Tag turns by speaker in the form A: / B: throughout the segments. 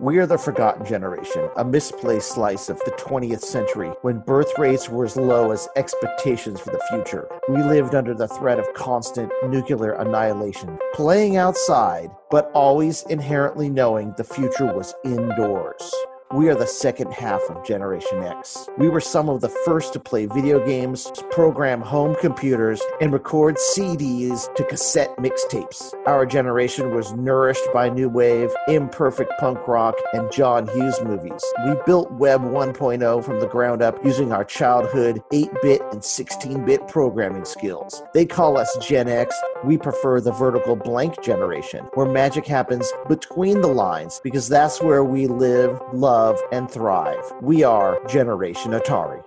A: We are the forgotten generation, a misplaced slice of the 20th century when birth rates were as low as expectations for the future. We lived under the threat of constant nuclear annihilation, playing outside, but always inherently knowing the future was indoors. We are the second half of Generation X. We were some of the first to play video games, program home computers, and record CDs to cassette mixtapes. Our generation was nourished by new wave, imperfect punk rock, and John Hughes movies. We built Web 1.0 from the ground up using our childhood 8 bit and 16 bit programming skills. They call us Gen X. We prefer the vertical blank generation, where magic happens between the lines because that's where we live, love, and thrive. We are Generation Atari.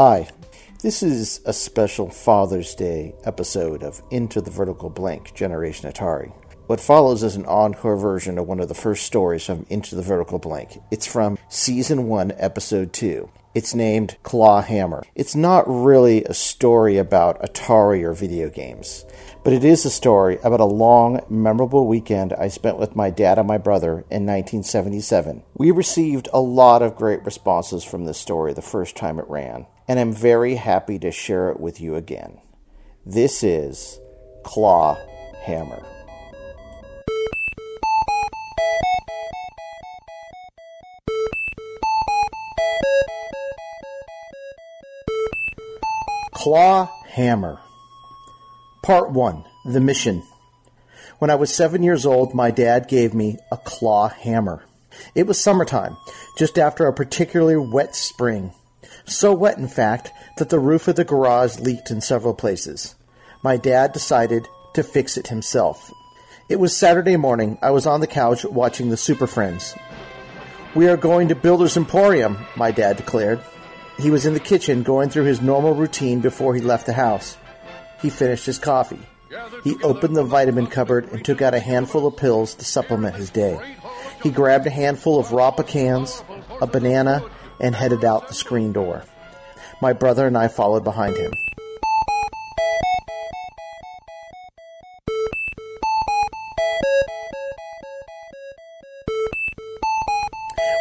A: Hi, this is a special Father's Day episode of Into the Vertical Blank Generation Atari. What follows is an encore version of one of the first stories from Into the Vertical Blank. It's from Season 1, Episode 2. It's named Claw Hammer. It's not really a story about Atari or video games, but it is a story about a long, memorable weekend I spent with my dad and my brother in 1977. We received a lot of great responses from this story the first time it ran, and I'm very happy to share it with you again. This is Claw Hammer. Claw Hammer. Part 1 The Mission. When I was seven years old, my dad gave me a claw hammer. It was summertime, just after a particularly wet spring. So wet, in fact, that the roof of the garage leaked in several places. My dad decided to fix it himself. It was Saturday morning. I was on the couch watching the Super Friends. We are going to Builder's Emporium, my dad declared. He was in the kitchen going through his normal routine before he left the house. He finished his coffee. He opened the vitamin cupboard and took out a handful of pills to supplement his day. He grabbed a handful of raw pecans, a banana, and headed out the screen door. My brother and I followed behind him.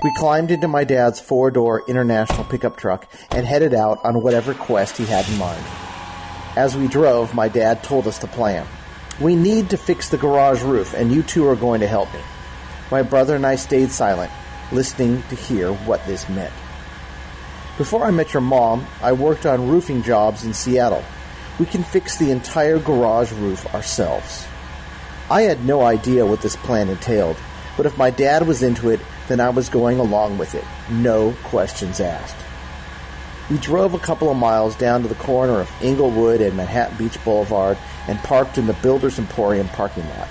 A: We climbed into my dad's four door international pickup truck and headed out on whatever quest he had in mind. As we drove, my dad told us the plan. We need to fix the garage roof, and you two are going to help me. My brother and I stayed silent, listening to hear what this meant. Before I met your mom, I worked on roofing jobs in Seattle. We can fix the entire garage roof ourselves. I had no idea what this plan entailed, but if my dad was into it, then I was going along with it. No questions asked. We drove a couple of miles down to the corner of Inglewood and Manhattan Beach Boulevard and parked in the Builder's Emporium parking lot.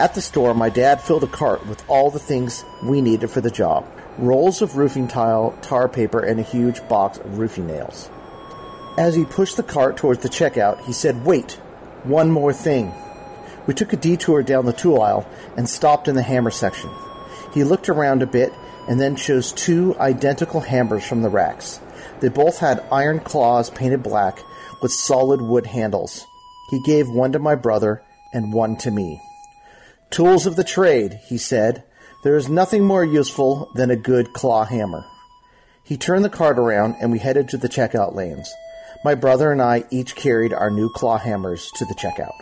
A: At the store, my dad filled a cart with all the things we needed for the job rolls of roofing tile, tar paper, and a huge box of roofing nails. As he pushed the cart towards the checkout, he said, Wait, one more thing. We took a detour down the tool aisle and stopped in the hammer section. He looked around a bit and then chose two identical hammers from the racks. They both had iron claws painted black with solid wood handles. He gave one to my brother and one to me. Tools of the trade, he said. There is nothing more useful than a good claw hammer. He turned the cart around and we headed to the checkout lanes. My brother and I each carried our new claw hammers to the checkout.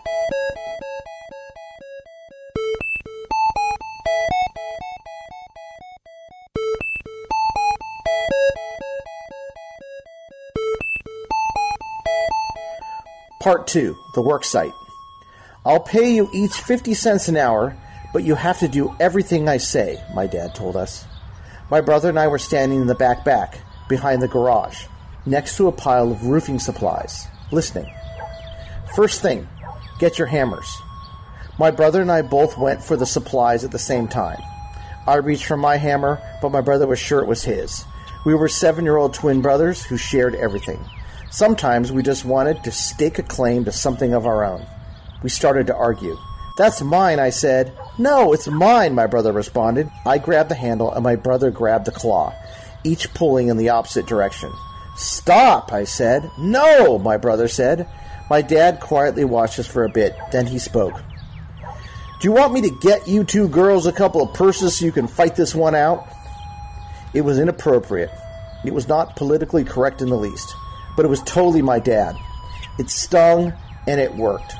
A: Part 2 The Work Site. I'll pay you each 50 cents an hour, but you have to do everything I say, my dad told us. My brother and I were standing in the back back, behind the garage, next to a pile of roofing supplies, listening. First thing, get your hammers. My brother and I both went for the supplies at the same time. I reached for my hammer, but my brother was sure it was his. We were seven year old twin brothers who shared everything. Sometimes we just wanted to stake a claim to something of our own. We started to argue. That's mine, I said. No, it's mine, my brother responded. I grabbed the handle and my brother grabbed the claw, each pulling in the opposite direction. Stop, I said. No, my brother said. My dad quietly watched us for a bit, then he spoke. Do you want me to get you two girls a couple of purses so you can fight this one out? It was inappropriate. It was not politically correct in the least, but it was totally my dad. It stung and it worked.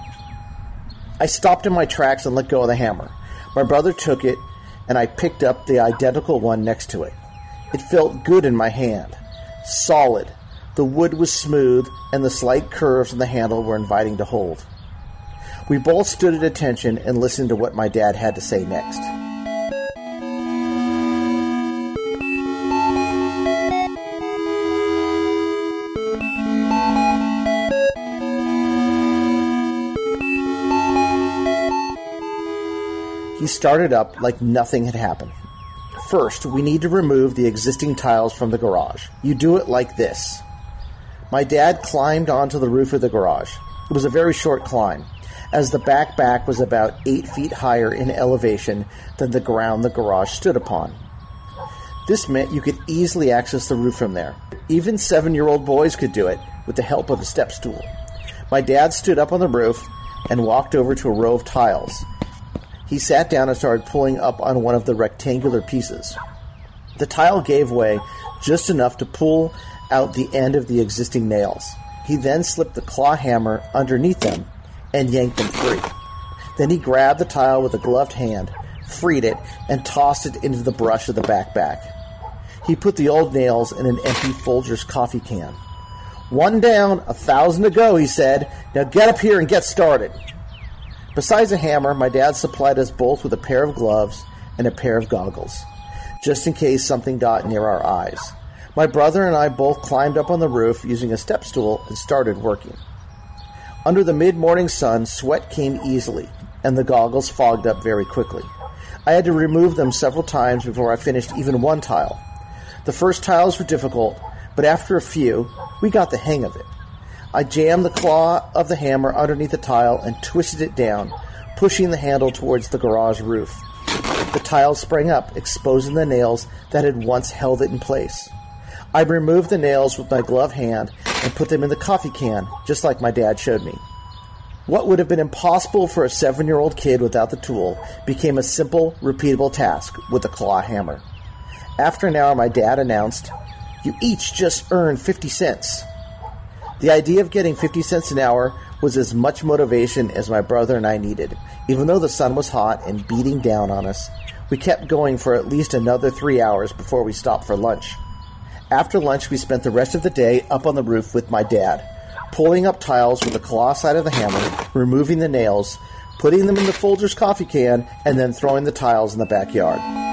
A: I stopped in my tracks and let go of the hammer. My brother took it, and I picked up the identical one next to it. It felt good in my hand, solid. The wood was smooth, and the slight curves in the handle were inviting to hold. We both stood at attention and listened to what my dad had to say next. Started up like nothing had happened. First, we need to remove the existing tiles from the garage. You do it like this. My dad climbed onto the roof of the garage. It was a very short climb, as the back back was about eight feet higher in elevation than the ground the garage stood upon. This meant you could easily access the roof from there. Even seven year old boys could do it with the help of a step stool. My dad stood up on the roof and walked over to a row of tiles. He sat down and started pulling up on one of the rectangular pieces. The tile gave way just enough to pull out the end of the existing nails. He then slipped the claw hammer underneath them and yanked them free. Then he grabbed the tile with a gloved hand, freed it, and tossed it into the brush of the backpack. He put the old nails in an empty Folgers coffee can. One down, a thousand to go, he said. Now get up here and get started. Besides a hammer, my dad supplied us both with a pair of gloves and a pair of goggles, just in case something got near our eyes. My brother and I both climbed up on the roof using a step stool and started working. Under the mid morning sun, sweat came easily, and the goggles fogged up very quickly. I had to remove them several times before I finished even one tile. The first tiles were difficult, but after a few, we got the hang of it. I jammed the claw of the hammer underneath the tile and twisted it down, pushing the handle towards the garage roof. The tile sprang up, exposing the nails that had once held it in place. I removed the nails with my gloved hand and put them in the coffee can, just like my dad showed me. What would have been impossible for a seven year old kid without the tool became a simple, repeatable task with a claw hammer. After an hour, my dad announced, You each just earned 50 cents. The idea of getting 50 cents an hour was as much motivation as my brother and I needed. Even though the sun was hot and beating down on us, we kept going for at least another three hours before we stopped for lunch. After lunch, we spent the rest of the day up on the roof with my dad, pulling up tiles with the claw side of the hammer, removing the nails, putting them in the Folgers coffee can, and then throwing the tiles in the backyard.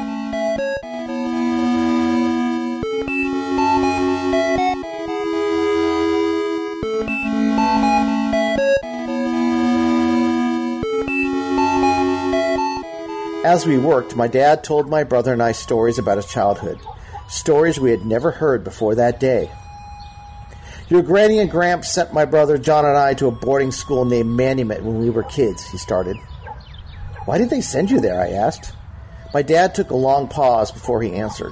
A: As we worked, my dad told my brother and I stories about his childhood, stories we had never heard before that day. Your granny and gramps sent my brother John and I to a boarding school named Manumit when we were kids, he started. Why did they send you there? I asked. My dad took a long pause before he answered.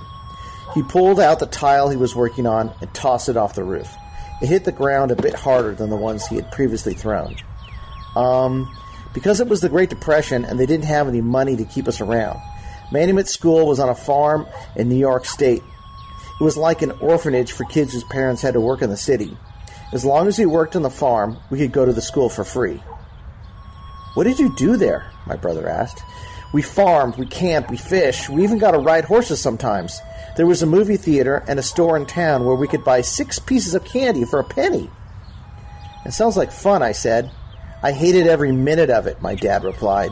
A: He pulled out the tile he was working on and tossed it off the roof. It hit the ground a bit harder than the ones he had previously thrown. Um, because it was the Great Depression and they didn't have any money to keep us around. Manumit School was on a farm in New York State. It was like an orphanage for kids whose parents had to work in the city. As long as we worked on the farm, we could go to the school for free. What did you do there? My brother asked. We farmed, we camped, we fished, we even got to ride horses sometimes. There was a movie theater and a store in town where we could buy six pieces of candy for a penny. It sounds like fun, I said. I hated every minute of it, my dad replied.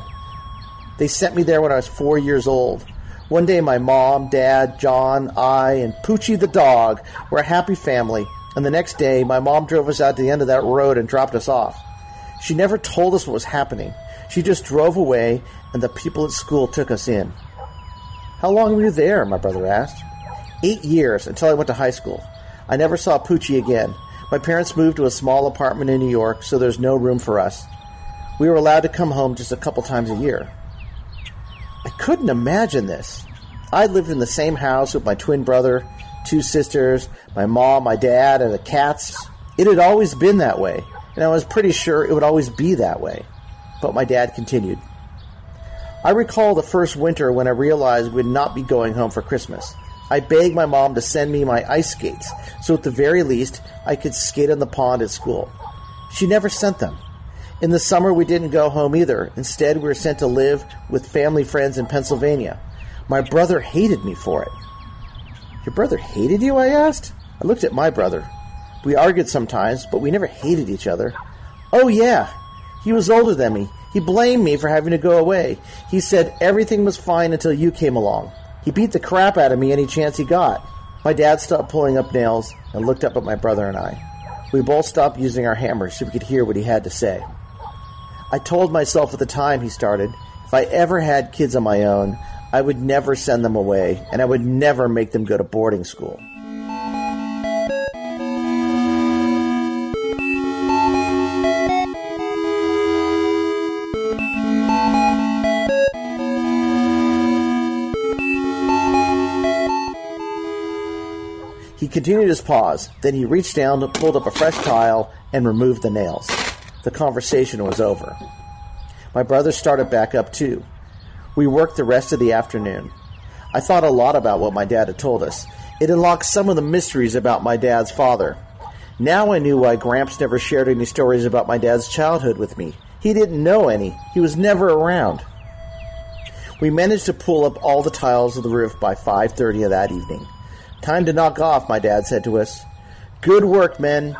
A: They sent me there when I was four years old. One day, my mom, dad, John, I, and Poochie the dog were a happy family, and the next day, my mom drove us out to the end of that road and dropped us off. She never told us what was happening. She just drove away, and the people at school took us in. How long were you there? my brother asked. Eight years, until I went to high school. I never saw Poochie again. My parents moved to a small apartment in New York, so there's no room for us. We were allowed to come home just a couple times a year. I couldn't imagine this. I lived in the same house with my twin brother, two sisters, my mom, my dad, and the cats. It had always been that way, and I was pretty sure it would always be that way. But my dad continued. I recall the first winter when I realized we'd not be going home for Christmas. I begged my mom to send me my ice skates, so at the very least I could skate on the pond at school. She never sent them. In the summer, we didn't go home either. Instead, we were sent to live with family friends in Pennsylvania. My brother hated me for it. Your brother hated you? I asked. I looked at my brother. We argued sometimes, but we never hated each other. Oh, yeah. He was older than me. He blamed me for having to go away. He said everything was fine until you came along. He beat the crap out of me any chance he got. My dad stopped pulling up nails and looked up at my brother and I. We both stopped using our hammers so we could hear what he had to say. I told myself at the time he started, if I ever had kids of my own, I would never send them away, and I would never make them go to boarding school. Continued his pause. Then he reached down, pulled up a fresh tile, and removed the nails. The conversation was over. My brother started back up too. We worked the rest of the afternoon. I thought a lot about what my dad had told us. It unlocked some of the mysteries about my dad's father. Now I knew why Gramps never shared any stories about my dad's childhood with me. He didn't know any. He was never around. We managed to pull up all the tiles of the roof by 5:30 of that evening. Time to knock off, my dad said to us. Good work, men.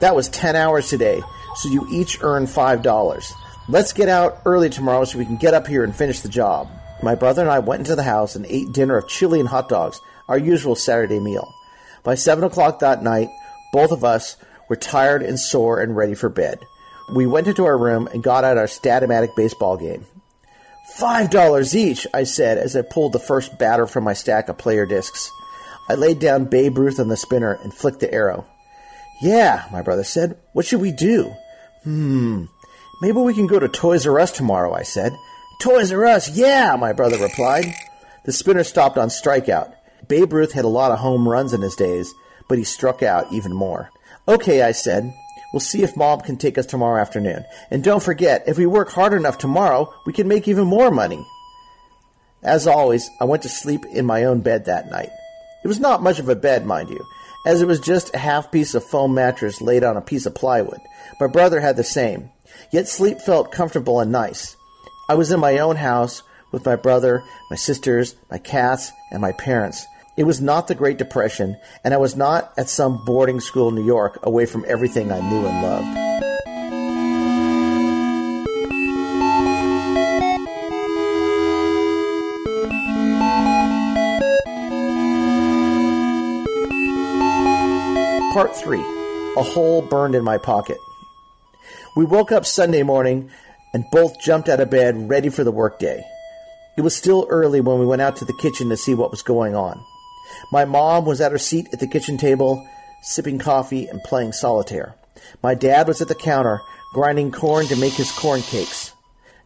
A: That was 10 hours today, so you each earn $5. Let's get out early tomorrow so we can get up here and finish the job. My brother and I went into the house and ate dinner of chili and hot dogs, our usual Saturday meal. By 7 o'clock that night, both of us were tired and sore and ready for bed. We went into our room and got out our Statomatic baseball game. Five dollars each, I said as I pulled the first batter from my stack of player discs. I laid down Babe Ruth on the spinner and flicked the arrow. Yeah, my brother said. What should we do? Hmm. Maybe we can go to Toys R Us tomorrow, I said. Toys R Us, yeah, my brother replied. The spinner stopped on strikeout. Babe Ruth had a lot of home runs in his days, but he struck out even more. Okay, I said. We'll see if Mom can take us tomorrow afternoon. And don't forget, if we work hard enough tomorrow, we can make even more money. As always, I went to sleep in my own bed that night. It was not much of a bed, mind you, as it was just a half piece of foam mattress laid on a piece of plywood. My brother had the same. Yet sleep felt comfortable and nice. I was in my own house with my brother, my sisters, my cats, and my parents. It was not the Great Depression, and I was not at some boarding school in New York away from everything I knew and loved. Part 3 A Hole Burned in My Pocket. We woke up Sunday morning and both jumped out of bed ready for the workday. It was still early when we went out to the kitchen to see what was going on. My mom was at her seat at the kitchen table, sipping coffee and playing solitaire. My dad was at the counter, grinding corn to make his corn cakes.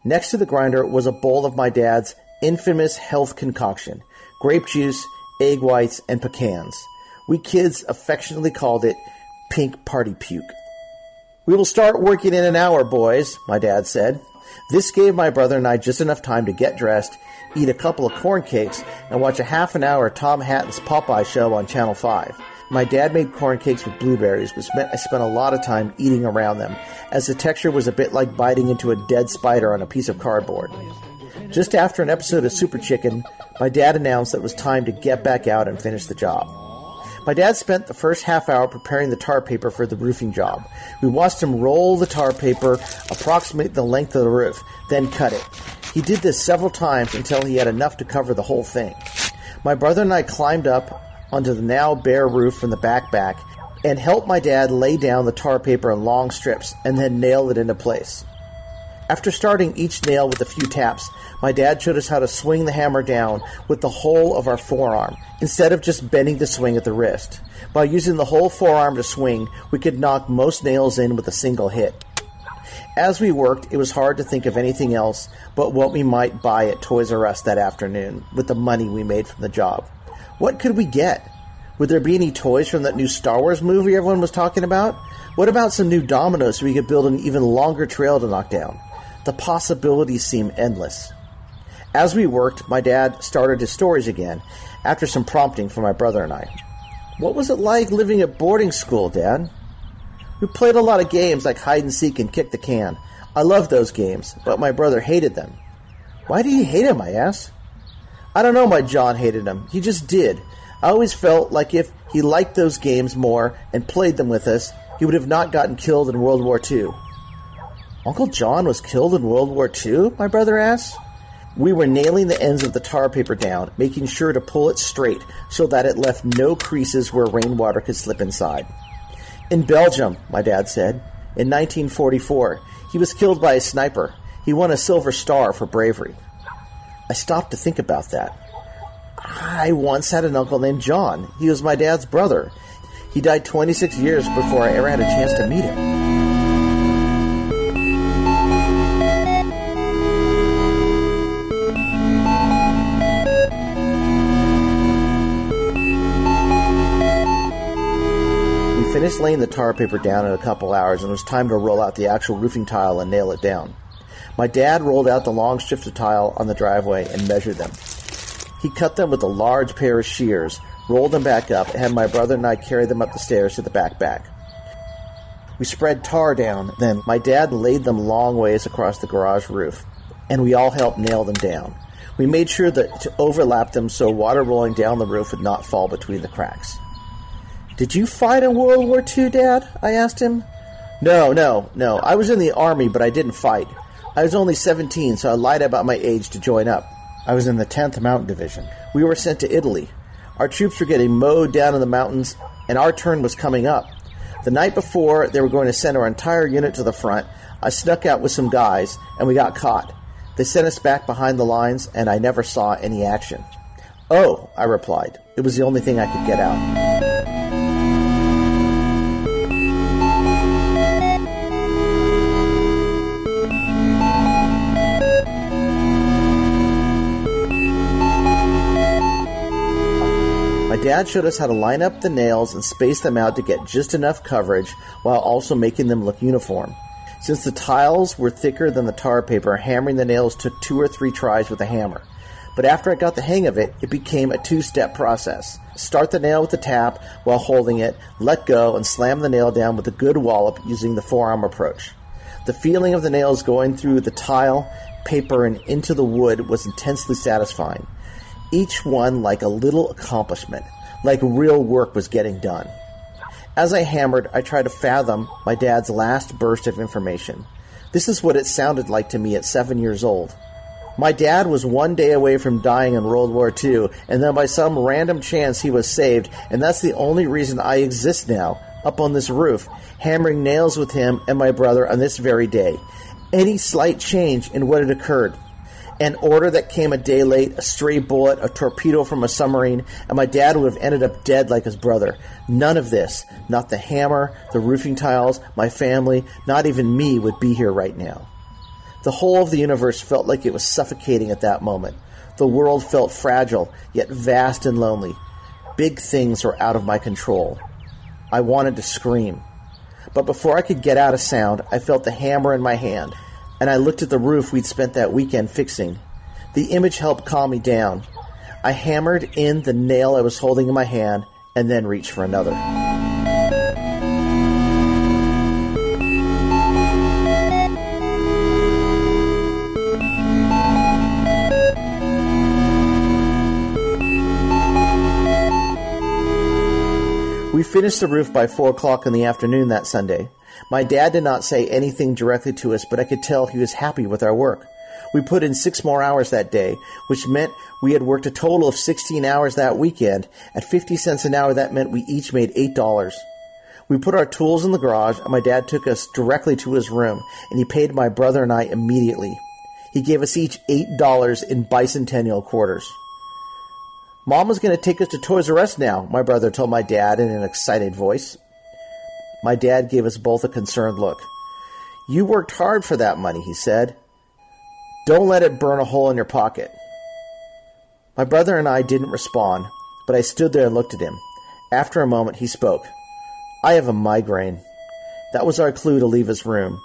A: Next to the grinder was a bowl of my dad's infamous health concoction grape juice, egg whites, and pecans. We kids affectionately called it pink party puke. We will start working in an hour, boys, my dad said. This gave my brother and I just enough time to get dressed, eat a couple of corn cakes, and watch a half an hour of Tom Hatten's Popeye show on Channel 5. My dad made corn cakes with blueberries, which meant I spent a lot of time eating around them, as the texture was a bit like biting into a dead spider on a piece of cardboard. Just after an episode of Super Chicken, my dad announced that it was time to get back out and finish the job. My dad spent the first half hour preparing the tar paper for the roofing job. We watched him roll the tar paper approximate the length of the roof, then cut it. He did this several times until he had enough to cover the whole thing. My brother and I climbed up onto the now bare roof from the back back and helped my dad lay down the tar paper in long strips and then nail it into place. After starting each nail with a few taps, my dad showed us how to swing the hammer down with the whole of our forearm, instead of just bending the swing at the wrist. By using the whole forearm to swing, we could knock most nails in with a single hit. As we worked, it was hard to think of anything else but what we might buy at Toys R Us that afternoon with the money we made from the job. What could we get? Would there be any toys from that new Star Wars movie everyone was talking about? What about some new dominoes so we could build an even longer trail to knock down? The possibilities seem endless. As we worked, my dad started his stories again, after some prompting from my brother and I. What was it like living at boarding school, Dad? We played a lot of games like hide and seek and kick the can. I loved those games, but my brother hated them. Why did he hate them? I asked. I don't know why John hated them. He just did. I always felt like if he liked those games more and played them with us, he would have not gotten killed in World War II. Uncle John was killed in World War II? My brother asked. We were nailing the ends of the tar paper down, making sure to pull it straight so that it left no creases where rainwater could slip inside. In Belgium, my dad said, in 1944, he was killed by a sniper. He won a Silver Star for bravery. I stopped to think about that. I once had an uncle named John. He was my dad's brother. He died 26 years before I ever had a chance to meet him. Finished laying the tar paper down in a couple hours, and it was time to roll out the actual roofing tile and nail it down. My dad rolled out the long strips of tile on the driveway and measured them. He cut them with a large pair of shears, rolled them back up, and had my brother and I carry them up the stairs to the back back. We spread tar down, then my dad laid them long ways across the garage roof, and we all helped nail them down. We made sure that to overlap them so water rolling down the roof would not fall between the cracks. Did you fight in World War II, Dad? I asked him. No, no, no. I was in the Army, but I didn't fight. I was only 17, so I lied about my age to join up. I was in the 10th Mountain Division. We were sent to Italy. Our troops were getting mowed down in the mountains, and our turn was coming up. The night before they were going to send our entire unit to the front, I snuck out with some guys, and we got caught. They sent us back behind the lines, and I never saw any action. Oh, I replied. It was the only thing I could get out. Dad showed us how to line up the nails and space them out to get just enough coverage while also making them look uniform. Since the tiles were thicker than the tar paper, hammering the nails took two or three tries with a hammer. But after I got the hang of it, it became a two step process. Start the nail with the tap while holding it, let go, and slam the nail down with a good wallop using the forearm approach. The feeling of the nails going through the tile, paper, and into the wood was intensely satisfying each one like a little accomplishment, like real work was getting done. As I hammered, I tried to fathom my dad's last burst of information. This is what it sounded like to me at seven years old. My dad was one day away from dying in World War II, and then by some random chance he was saved, and that's the only reason I exist now, up on this roof, hammering nails with him and my brother on this very day. Any slight change in what had occurred an order that came a day late, a stray bullet, a torpedo from a submarine, and my dad would have ended up dead like his brother. None of this, not the hammer, the roofing tiles, my family, not even me would be here right now. The whole of the universe felt like it was suffocating at that moment. The world felt fragile, yet vast and lonely. Big things were out of my control. I wanted to scream. But before I could get out a sound, I felt the hammer in my hand and I looked at the roof we'd spent that weekend fixing. The image helped calm me down. I hammered in the nail I was holding in my hand and then reached for another. We finished the roof by four o'clock in the afternoon that Sunday. My dad did not say anything directly to us, but I could tell he was happy with our work. We put in six more hours that day, which meant we had worked a total of 16 hours that weekend. At 50 cents an hour, that meant we each made $8. We put our tools in the garage, and my dad took us directly to his room, and he paid my brother and I immediately. He gave us each $8 in bicentennial quarters. Mom is going to take us to Toys R Us now, my brother told my dad in an excited voice. My dad gave us both a concerned look. You worked hard for that money, he said. Don't let it burn a hole in your pocket. My brother and I didn't respond, but I stood there and looked at him. After a moment, he spoke. I have a migraine. That was our clue to leave his room.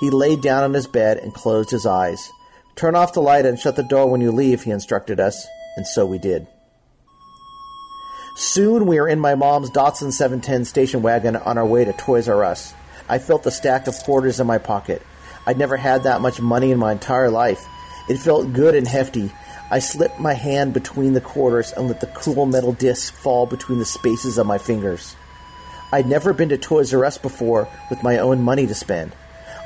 A: He laid down on his bed and closed his eyes. Turn off the light and shut the door when you leave, he instructed us, and so we did. Soon we were in my mom's Datsun 710 station wagon on our way to Toys R Us. I felt the stack of quarters in my pocket. I'd never had that much money in my entire life. It felt good and hefty. I slipped my hand between the quarters and let the cool metal disc fall between the spaces of my fingers. I'd never been to Toys R Us before with my own money to spend.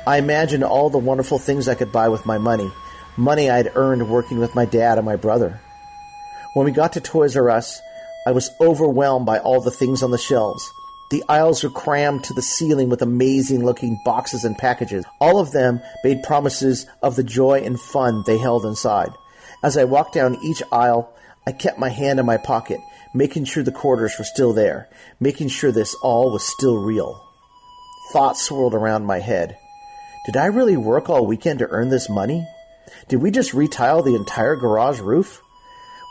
A: I imagined all the wonderful things I could buy with my money, money I'd earned working with my dad and my brother. When we got to Toys R Us, I was overwhelmed by all the things on the shelves. The aisles were crammed to the ceiling with amazing looking boxes and packages. All of them made promises of the joy and fun they held inside. As I walked down each aisle, I kept my hand in my pocket, making sure the quarters were still there, making sure this all was still real. Thoughts swirled around my head. Did I really work all weekend to earn this money? Did we just retile the entire garage roof?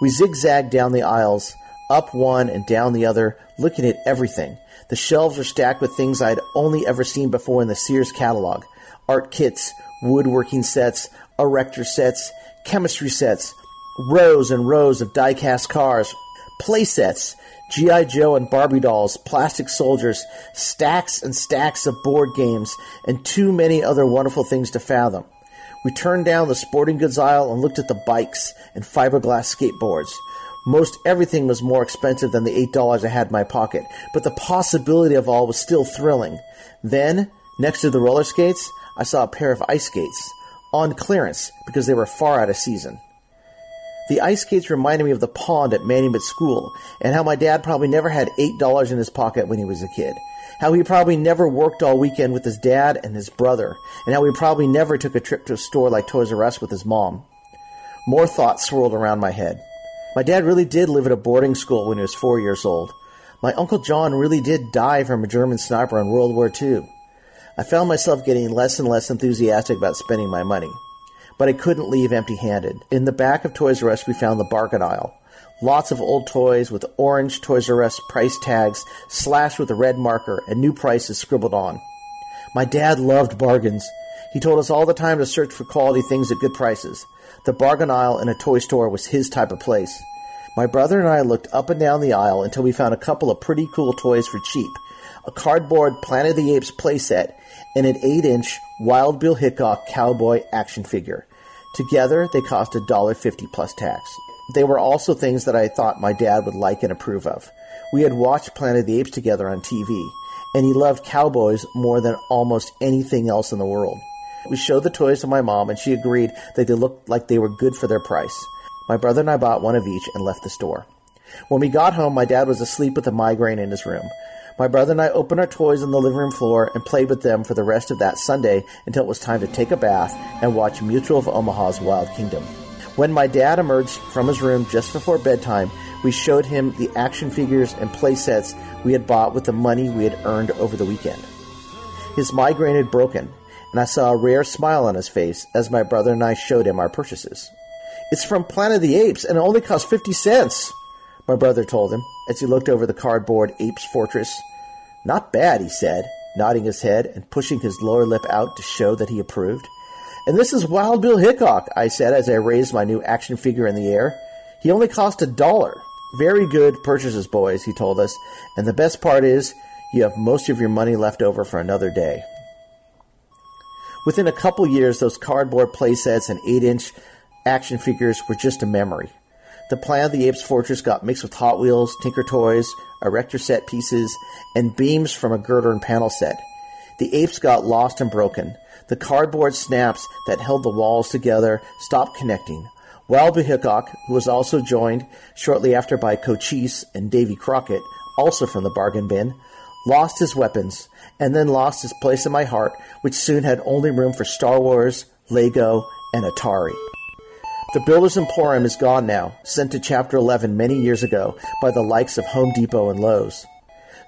A: We zigzagged down the aisles, up one and down the other, looking at everything. The shelves were stacked with things I'd only ever seen before in the Sears catalog art kits, woodworking sets, erector sets, chemistry sets, rows and rows of die cast cars, play sets, G.I. Joe and Barbie dolls, plastic soldiers, stacks and stacks of board games, and too many other wonderful things to fathom. We turned down the sporting goods aisle and looked at the bikes and fiberglass skateboards. Most everything was more expensive than the $8 I had in my pocket, but the possibility of all was still thrilling. Then, next to the roller skates, I saw a pair of ice skates on clearance because they were far out of season. The ice skates reminded me of the pond at Manumit School and how my dad probably never had $8 in his pocket when he was a kid. How he probably never worked all weekend with his dad and his brother, and how he probably never took a trip to a store like Toys R Us with his mom. More thoughts swirled around my head. My dad really did live at a boarding school when he was four years old. My Uncle John really did die from a German sniper in World War II. I found myself getting less and less enthusiastic about spending my money. But I couldn't leave empty handed. In the back of Toys R Us, we found the bargain aisle. Lots of old toys with orange Toys R Us price tags slashed with a red marker and new prices scribbled on. My dad loved bargains. He told us all the time to search for quality things at good prices. The bargain aisle in a toy store was his type of place. My brother and I looked up and down the aisle until we found a couple of pretty cool toys for cheap. A cardboard Planet of the Apes playset and an 8-inch Wild Bill Hickok cowboy action figure. Together, they cost $1.50 plus tax. They were also things that I thought my dad would like and approve of. We had watched Planet of the Apes together on TV, and he loved cowboys more than almost anything else in the world. We showed the toys to my mom, and she agreed that they looked like they were good for their price. My brother and I bought one of each and left the store. When we got home, my dad was asleep with a migraine in his room. My brother and I opened our toys on the living room floor and played with them for the rest of that Sunday until it was time to take a bath and watch Mutual of Omaha's Wild Kingdom. When my dad emerged from his room just before bedtime, we showed him the action figures and play sets we had bought with the money we had earned over the weekend. His migraine had broken, and I saw a rare smile on his face as my brother and I showed him our purchases. It's from Planet of the Apes, and it only costs 50 cents, my brother told him as he looked over the cardboard Apes Fortress. Not bad, he said, nodding his head and pushing his lower lip out to show that he approved. And this is Wild Bill Hickok, I said as I raised my new action figure in the air. He only cost a dollar. Very good purchases, boys, he told us. And the best part is, you have most of your money left over for another day. Within a couple years, those cardboard playsets and 8 inch action figures were just a memory. The Planet of the Apes fortress got mixed with Hot Wheels, Tinker Toys, erector set pieces, and beams from a girder and panel set. The apes got lost and broken. The cardboard snaps that held the walls together stopped connecting. Bill Hickok, who was also joined shortly after by Cochise and Davy Crockett, also from the bargain bin, lost his weapons, and then lost his place in my heart, which soon had only room for Star Wars, Lego, and Atari. The Builder's Emporium is gone now, sent to Chapter 11 many years ago by the likes of Home Depot and Lowe's.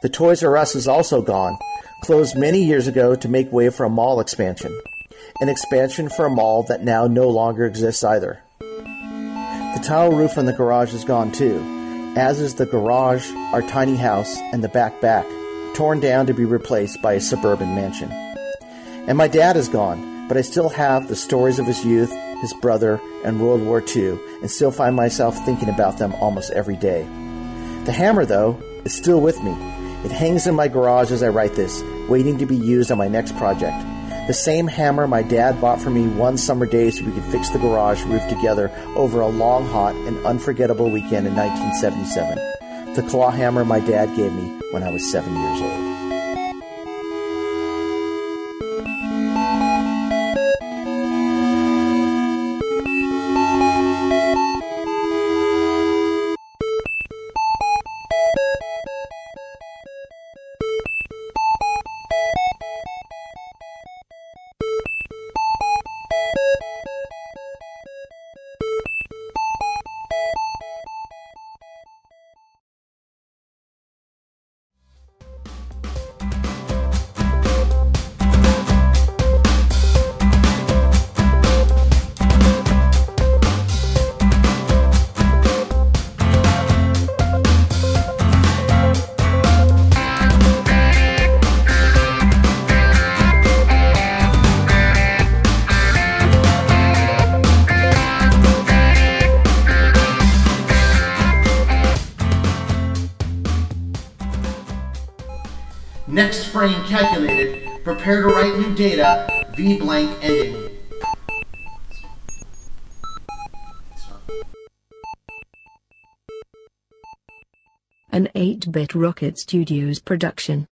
A: The Toys R Us is also gone, closed many years ago to make way for a mall expansion. An expansion for a mall that now no longer exists either. The tile roof on the garage is gone too, as is the garage, our tiny house, and the back back, torn down to be replaced by a suburban mansion. And my dad is gone, but I still have the stories of his youth, his brother, and World War II, and still find myself thinking about them almost every day. The hammer, though, is still with me. It hangs in my garage as I write this, waiting to be used on my next project. The same hammer my dad bought for me one summer day so we could fix the garage roof together over a long, hot, and unforgettable weekend in 1977. The claw hammer my dad gave me when I was seven years old. Data. V blank ending.
B: An 8-bit Rocket Studios production.